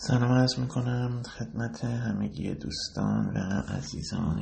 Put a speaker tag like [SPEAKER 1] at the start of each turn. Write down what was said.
[SPEAKER 1] سلام عرض می‌کنم خدمت همگی دوستان و عزیزان